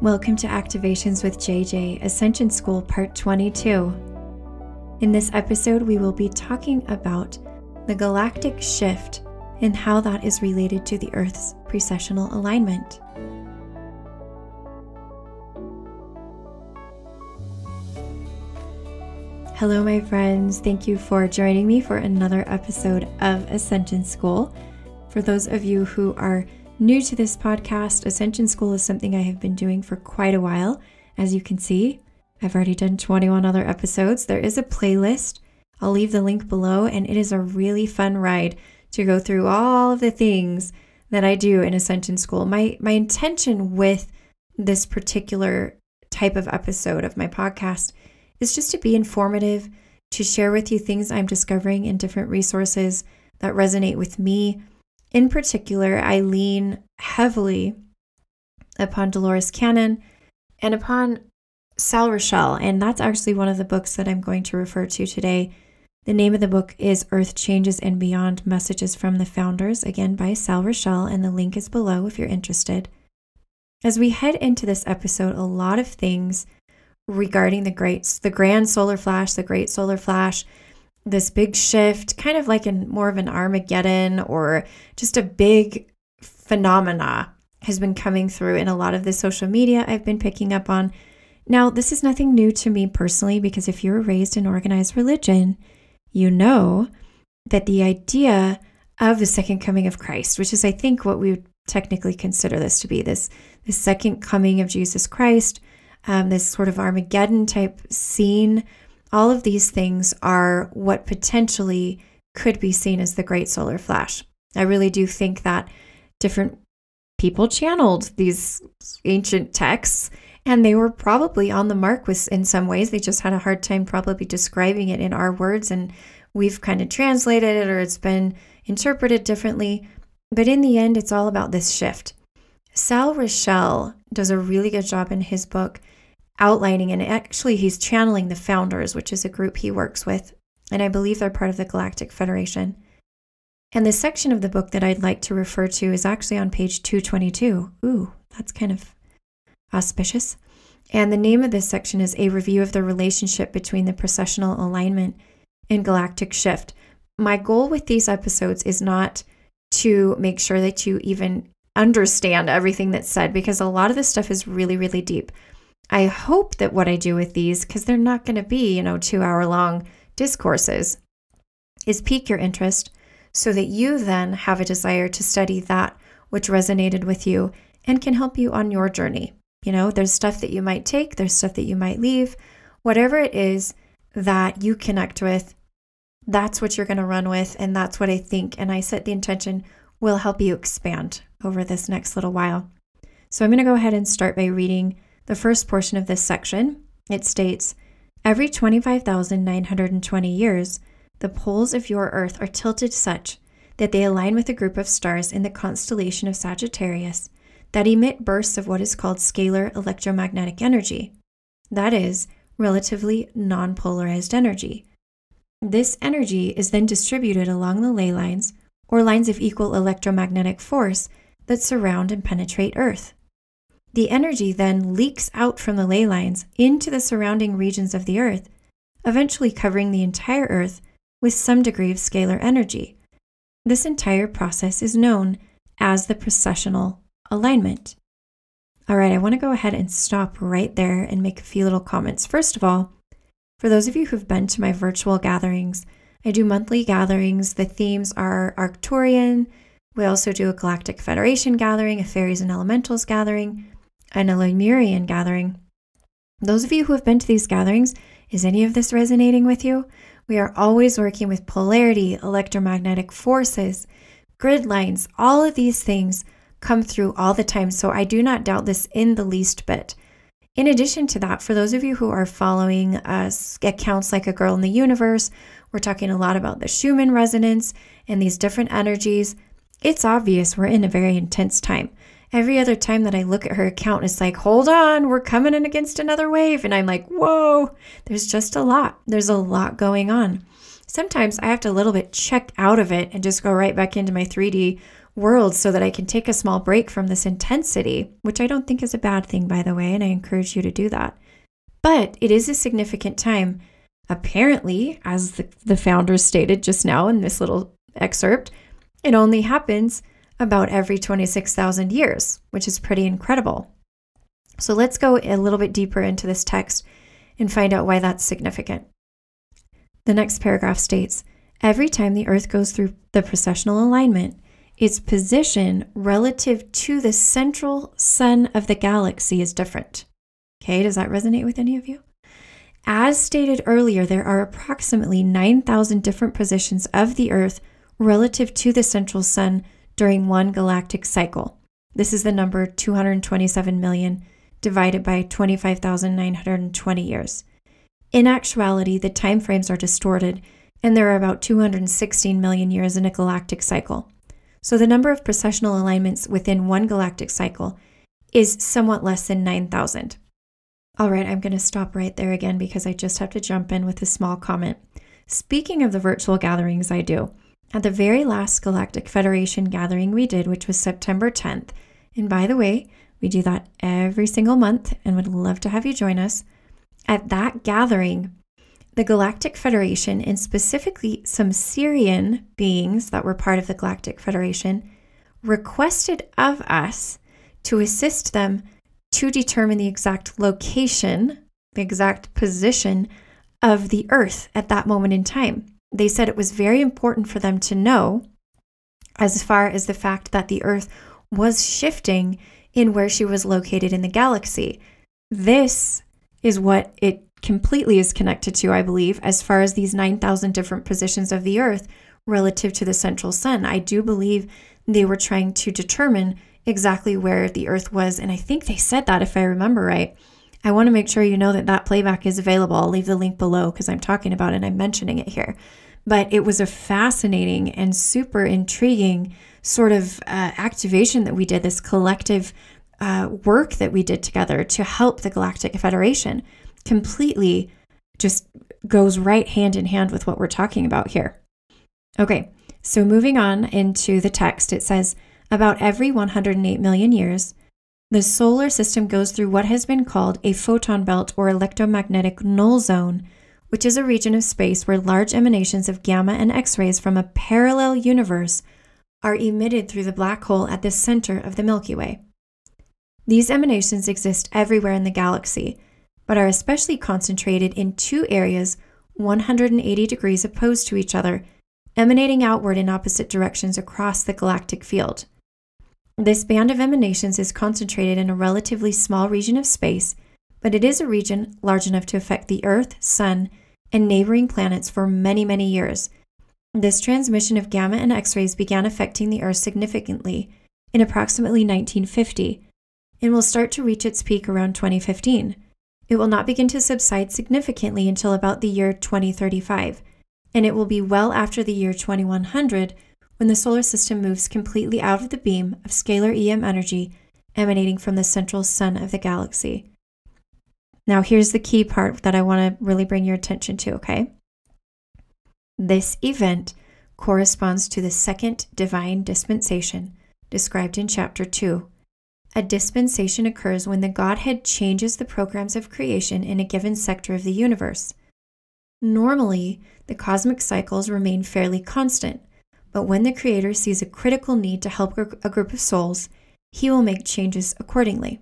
Welcome to Activations with JJ Ascension School Part 22. In this episode, we will be talking about the galactic shift and how that is related to the Earth's precessional alignment. Hello, my friends. Thank you for joining me for another episode of Ascension School. For those of you who are new to this podcast, Ascension School is something I have been doing for quite a while. As you can see, I've already done 21 other episodes. There is a playlist. I'll leave the link below, and it is a really fun ride to go through all of the things that I do in Ascension School. My my intention with this particular type of episode of my podcast is just to be informative, to share with you things I'm discovering in different resources that resonate with me in particular, I lean heavily upon Dolores Cannon and upon Sal Rachele, and that's actually one of the books that I'm going to refer to today. The name of the book is Earth Changes and Beyond Messages from the Founders, again by Sal Rachele, and the link is below if you're interested. As we head into this episode, a lot of things regarding the great the grand solar flash, the great solar flash, this big shift, kind of like in more of an Armageddon or just a big phenomena has been coming through in a lot of the social media I've been picking up on. Now, this is nothing new to me personally because if you were raised in organized religion, you know that the idea of the second coming of Christ, which is I think what we would technically consider this to be this the second coming of Jesus Christ, um, this sort of Armageddon type scene all of these things are what potentially could be seen as the great solar flash. I really do think that different people channeled these ancient texts and they were probably on the mark with in some ways. They just had a hard time probably describing it in our words and we've kind of translated it or it's been interpreted differently. But in the end it's all about this shift. Sal rachele does a really good job in his book outlining, and actually, he's channeling the founders, which is a group he works with, and I believe they're part of the Galactic Federation. And the section of the book that I'd like to refer to is actually on page 222. Ooh, that's kind of auspicious. And the name of this section is A Review of the Relationship Between the Precessional Alignment and Galactic Shift. My goal with these episodes is not to make sure that you even understand everything that's said because a lot of this stuff is really, really deep. I hope that what I do with these, because they're not going to be, you know, two hour long discourses, is pique your interest so that you then have a desire to study that which resonated with you and can help you on your journey. You know, there's stuff that you might take, there's stuff that you might leave, whatever it is that you connect with, that's what you're going to run with. And that's what I think. And I set the intention will help you expand over this next little while. So I'm going to go ahead and start by reading the first portion of this section, it states Every 25,920 years, the poles of your Earth are tilted such that they align with a group of stars in the constellation of Sagittarius that emit bursts of what is called scalar electromagnetic energy. That is, relatively non polarized energy. This energy is then distributed along the ley lines, or lines of equal electromagnetic force, that surround and penetrate Earth. The energy then leaks out from the ley lines into the surrounding regions of the Earth, eventually covering the entire Earth with some degree of scalar energy. This entire process is known as the precessional alignment. All right, I want to go ahead and stop right there and make a few little comments. First of all, for those of you who've been to my virtual gatherings, I do monthly gatherings. The themes are Arcturian. We also do a Galactic Federation gathering, a Fairies and Elementals gathering and a Lemurian gathering. Those of you who have been to these gatherings, is any of this resonating with you? We are always working with polarity, electromagnetic forces, grid lines, all of these things come through all the time. So I do not doubt this in the least bit. In addition to that, for those of you who are following us accounts like a girl in the universe, we're talking a lot about the Schumann resonance and these different energies. It's obvious we're in a very intense time every other time that I look at her account, it's like, hold on, we're coming in against another wave. And I'm like, whoa, there's just a lot. There's a lot going on. Sometimes I have to a little bit check out of it and just go right back into my 3D world so that I can take a small break from this intensity, which I don't think is a bad thing, by the way, and I encourage you to do that. But it is a significant time. Apparently, as the, the founders stated just now in this little excerpt, it only happens about every 26,000 years, which is pretty incredible. So let's go a little bit deeper into this text and find out why that's significant. The next paragraph states Every time the Earth goes through the precessional alignment, its position relative to the central sun of the galaxy is different. Okay, does that resonate with any of you? As stated earlier, there are approximately 9,000 different positions of the Earth relative to the central sun during one galactic cycle. This is the number 227 million divided by 25,920 years. In actuality, the time frames are distorted, and there are about 216 million years in a galactic cycle. So the number of precessional alignments within one galactic cycle is somewhat less than 9,000. All right, I'm going to stop right there again because I just have to jump in with a small comment. Speaking of the virtual gatherings I do, at the very last Galactic Federation gathering we did, which was September 10th, and by the way, we do that every single month and would love to have you join us. At that gathering, the Galactic Federation, and specifically some Sirian beings that were part of the Galactic Federation, requested of us to assist them to determine the exact location, the exact position of the Earth at that moment in time they said it was very important for them to know, as far as the fact that the Earth was shifting in where she was located in the galaxy. This is what it completely is connected to, I believe, as far as these 9,000 different positions of the Earth relative to the central sun. I do believe they were trying to determine exactly where the Earth was. And I think they said that, if I remember right. I want to make sure you know that that playback is available. I'll leave the link below because I'm talking about it and I'm mentioning it here. But it was a fascinating and super intriguing sort of uh, activation that we did, this collective uh, work that we did together to help the Galactic Federation. Completely just goes right hand in hand with what we're talking about here. Okay, so moving on into the text, it says about every 108 million years, the solar system goes through what has been called a photon belt or electromagnetic null zone, which is a region of space where large emanations of gamma and X rays from a parallel universe are emitted through the black hole at the center of the Milky Way. These emanations exist everywhere in the galaxy, but are especially concentrated in two areas 180 degrees opposed to each other, emanating outward in opposite directions across the galactic field. This band of emanations is concentrated in a relatively small region of space, but it is a region large enough to affect the Earth, Sun, and neighboring planets for many, many years. This transmission of gamma and X rays began affecting the Earth significantly in approximately 1950 and will start to reach its peak around 2015. It will not begin to subside significantly until about the year 2035, and it will be well after the year 2100 when the solar system moves completely out of the beam of scalar EM energy emanating from the central sun of the galaxy. Now, here's the key part that I want to really bring your attention to, okay? This event corresponds to the second divine dispensation described in chapter 2. A dispensation occurs when the Godhead changes the programs of creation in a given sector of the universe. Normally, the cosmic cycles remain fairly constant, but when the Creator sees a critical need to help a group of souls, he will make changes accordingly.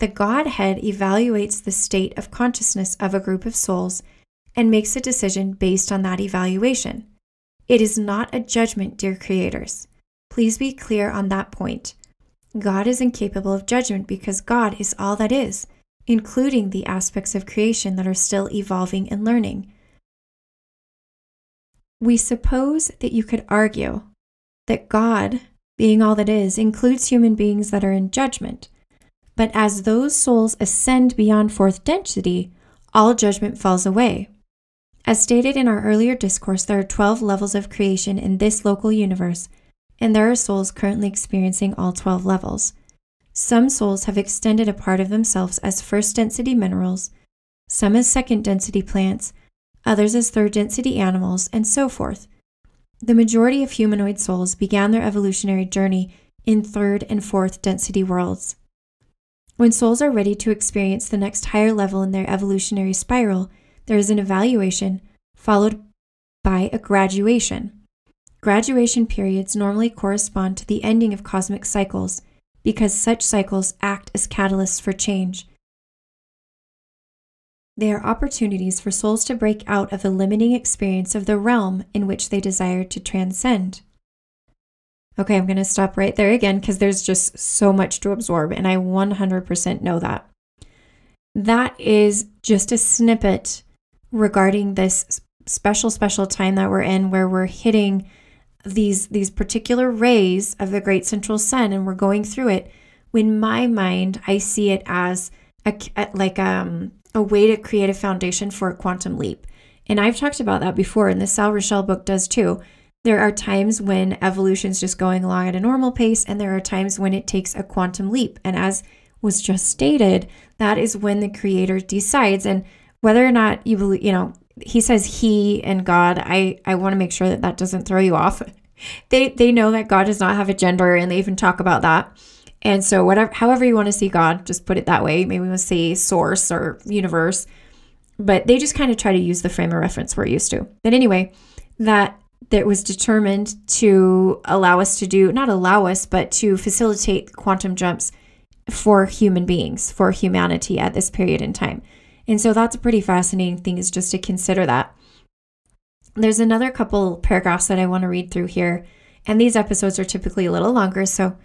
The Godhead evaluates the state of consciousness of a group of souls and makes a decision based on that evaluation. It is not a judgment, dear creators. Please be clear on that point. God is incapable of judgment because God is all that is, including the aspects of creation that are still evolving and learning. We suppose that you could argue that God, being all that is, includes human beings that are in judgment. But as those souls ascend beyond fourth density, all judgment falls away. As stated in our earlier discourse, there are 12 levels of creation in this local universe, and there are souls currently experiencing all 12 levels. Some souls have extended a part of themselves as first density minerals, some as second density plants, others as third density animals, and so forth. the majority of humanoid souls began their evolutionary journey in third and fourth density worlds. When souls are ready to experience the next higher level in their evolutionary spiral, there is an evaluation followed by a graduation. Graduation periods normally correspond to the ending of cosmic cycles because such cycles act as catalysts for change. They are opportunities for souls to break out of the limiting experience of the realm in which they desire to transcend. Okay, I'm going to stop right there again because there's just so much to absorb, and I 100% know that. That is just a snippet regarding this special, special time that we're in where we're hitting these these particular rays of the great central sun and we're going through it when my mind i see it as a, like um, a way to create a foundation for a quantum leap and i've talked about that before and the Sal Rachele book does too there are times when evolution is just going along at a normal pace, and there are times when it takes a quantum leap. And as was just stated, that is when the creator decides. And whether or not you believe, you know, he says he and God, I, I want to make sure that that doesn't throw you off. they, they know that God does not have a gender, and they even talk about that. And so, whatever, however you want to see God, just put it that way. Maybe we'll say source or universe, but they just kind of try to use the frame of reference we're used to. But anyway, that that was determined to allow us to do, not allow us, but to facilitate quantum jumps for human beings, for humanity at this period in time. And so that's a pretty fascinating thing, is just to consider that. There's another couple paragraphs that I want to read through here. And these episodes are typically a little longer. So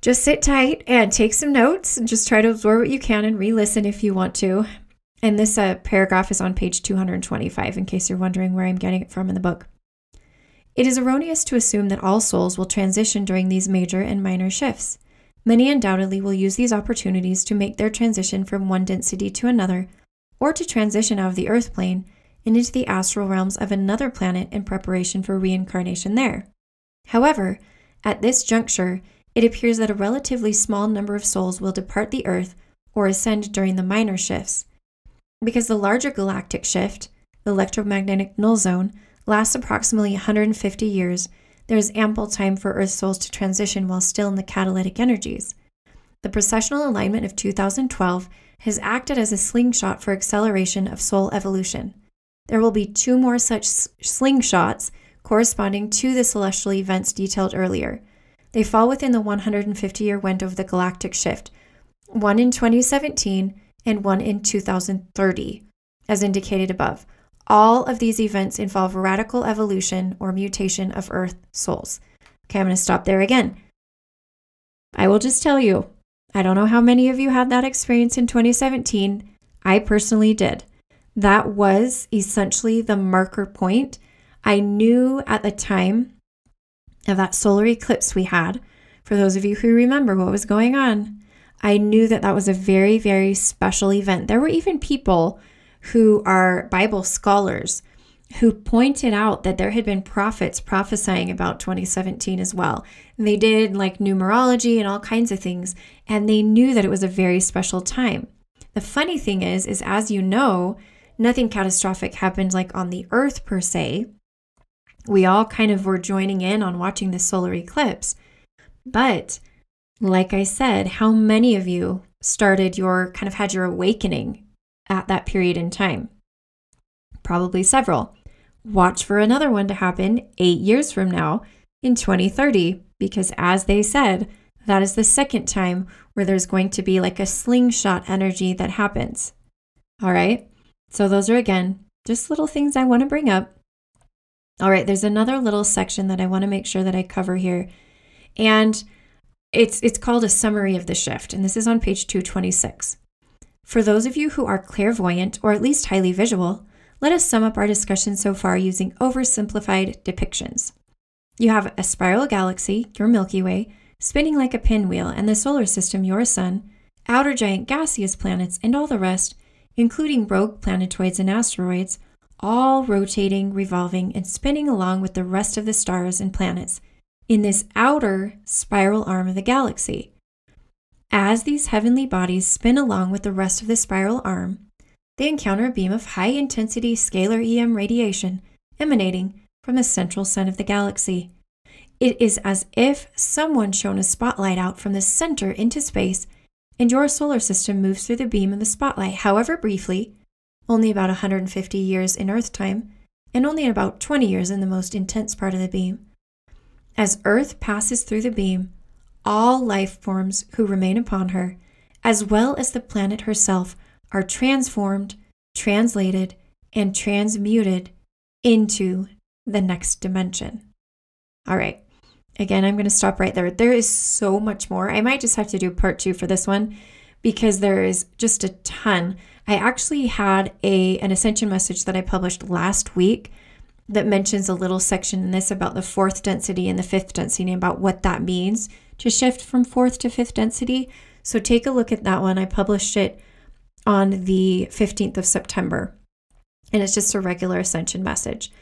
just sit tight and take some notes and just try to absorb what you can and re listen if you want to. And this uh, paragraph is on page 225, in case you're wondering where I'm getting it from in the book. It is erroneous to assume that all souls will transition during these major and minor shifts. Many undoubtedly will use these opportunities to make their transition from one density to another, or to transition out of the earth plane and into the astral realms of another planet in preparation for reincarnation there. However, at this juncture, it appears that a relatively small number of souls will depart the earth or ascend during the minor shifts. Because the larger galactic shift, the electromagnetic null zone, lasts approximately 150 years, there is ample time for Earth souls to transition while still in the catalytic energies. The precessional alignment of 2012 has acted as a slingshot for acceleration of soul evolution. There will be two more such slingshots corresponding to the celestial events detailed earlier. They fall within the 150 year window of the galactic shift, one in 2017 and one in 2030, as indicated above. All of these events involve radical evolution or mutation of Earth souls. Okay, I'm going to stop there again. I will just tell you, I don't know how many of you had that experience in 2017. I personally did. That was essentially the marker point. I knew at the time of that solar eclipse we had, for those of you who remember what was going on, I knew that that was a very, very special event. There were even people who are Bible scholars who pointed out that there had been prophets prophesying about 2017 as well. And they did like numerology and all kinds of things, and they knew that it was a very special time. The funny thing is, is as you know, nothing catastrophic happened like on the earth per se. We all kind of were joining in on watching the solar eclipse. But like I said, how many of you started your kind of had your awakening at that period in time? Probably several. Watch for another one to happen eight years from now in 2030, because as they said, that is the second time where there's going to be like a slingshot energy that happens. All right. So, those are again just little things I want to bring up. All right. There's another little section that I want to make sure that I cover here. And it's, it's called a summary of the shift. And this is on page 226. For those of you who are clairvoyant or at least highly visual, let us sum up our discussion so far using oversimplified depictions. You have a spiral galaxy, your Milky Way, spinning like a pinwheel, and the solar system, your sun, outer giant gaseous planets, and all the rest, including rogue planetoids and asteroids, all rotating, revolving, and spinning along with the rest of the stars and planets in this outer spiral arm of the galaxy. As these heavenly bodies spin along with the rest of the spiral arm, they encounter a beam of high intensity scalar EM radiation emanating from the central sun of the galaxy. It is as if someone shone a spotlight out from the center into space, and your solar system moves through the beam of the spotlight, however briefly, only about 150 years in Earth time, and only about 20 years in the most intense part of the beam. As Earth passes through the beam, all life forms who remain upon her, as well as the planet herself, are transformed, translated, and transmuted into the next dimension. All right. Again, I'm going to stop right there. There is so much more. I might just have to do part two for this one because there is just a ton. I actually had a an ascension message that I published last week that mentions a little section in this about the fourth density and the fifth density and about what that means to shift from fourth to fifth density. So take a look at that one. I published it on the 15th of September. And it's just a regular ascension message.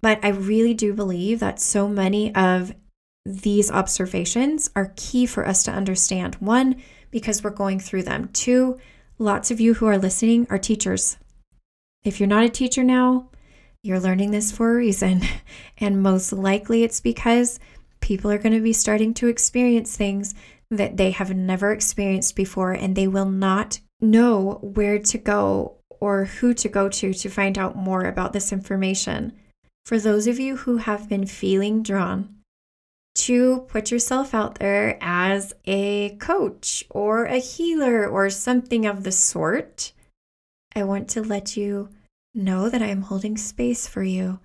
But I really do believe that so many of these observations are key for us to understand. One, because we're going through them. Two, lots of you who are listening are teachers. If you're not a teacher now, you're learning this for a reason. And most likely it's because people are going to be starting to experience things that they have never experienced before, and they will not know where to go or who to go to to find out more about this information. For those of you who have been feeling drawn to put yourself out there as a coach or a healer or something of the sort, I want to let you know that I am holding space for you.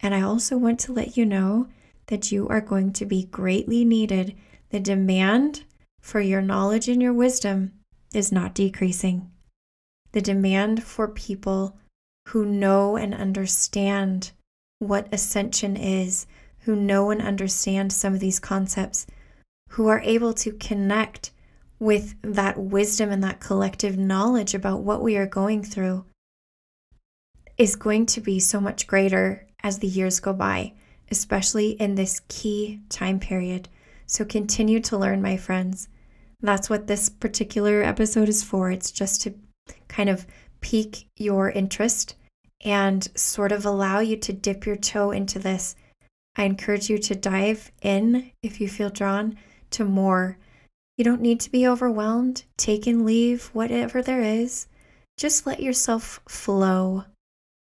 And I also want to let you know that you are going to be greatly needed. The demand for your knowledge and your wisdom is not decreasing. The demand for people who know and understand what ascension is, who know and understand some of these concepts, who are able to connect with that wisdom and that collective knowledge about what we are going through, is going to be so much greater as the years go by, especially in this key time period. So continue to learn, my friends. That's what this particular episode is for. It's just to kind of pique your interest and sort of allow you to dip your toe into this. I encourage you to dive in if you feel drawn to more. You don't need to be overwhelmed, take and leave, whatever there is. Just let yourself flow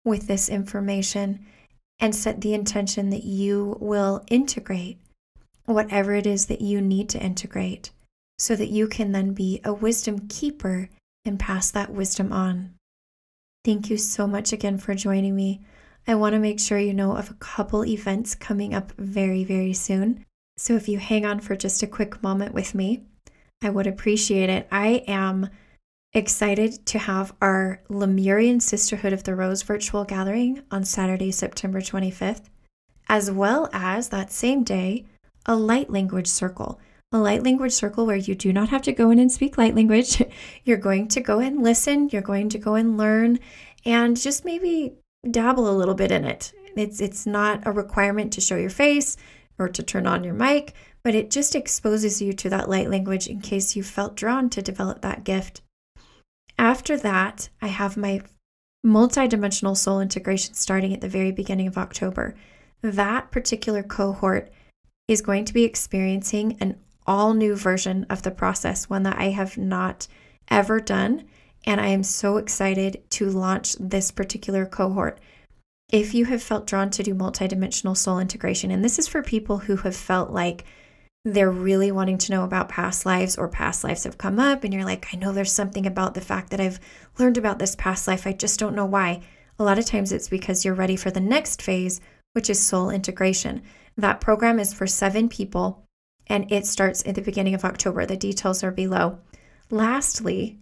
with this information and set the intention that you will integrate whatever it is that you need to integrate so that you can then be a wisdom keeper and pass that wisdom on. Thank you so much again for joining me. I want to make sure you know of a couple events coming up very, very soon. So if you hang on for just a quick moment with me, I would appreciate it. I am excited to have our Lemurian Sisterhood of the Rose virtual gathering on Saturday, September 25th, as well as that same day, a light language circle a light language circle where you do not have to go in and speak light language. You're going to go and listen, you're going to go and learn and just maybe dabble a little bit in it. It's it's not a requirement to show your face or to turn on your mic, but it just exposes you to that light language in case you felt drawn to develop that gift. After that, I have my multidimensional soul integration starting at the very beginning of October. That particular cohort is going to be experiencing an all new version of the process, one that I have not ever done. And I am so excited to launch this particular cohort. If you have felt drawn to do multidimensional soul integration, and this is for people who have felt like they're really wanting to know about past lives or past lives have come up, and you're like, I know there's something about the fact that I've learned about this past life, I just don't know why. A lot of times it's because you're ready for the next phase, which is soul integration. That program is for seven people and it starts at the beginning of October. The details are below. Lastly,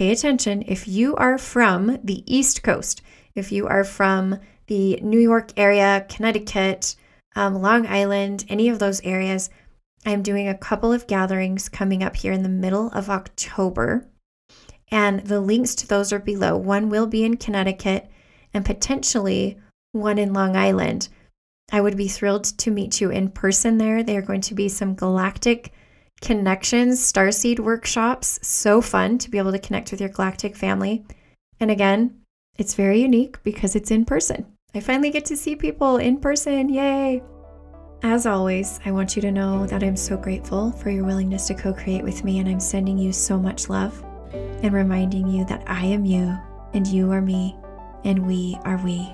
pay attention if you are from the East Coast, if you are from the New York area, Connecticut, um, Long Island, any of those areas, I'm doing a couple of gatherings coming up here in the middle of October. And the links to those are below. One will be in Connecticut and potentially one in Long Island. I would be thrilled to meet you in person there. There are going to be some galactic connections, starseed workshops. So fun to be able to connect with your galactic family. And again, it's very unique because it's in person. I finally get to see people in person. Yay! As always, I want you to know that I'm so grateful for your willingness to co create with me, and I'm sending you so much love and reminding you that I am you, and you are me, and we are we.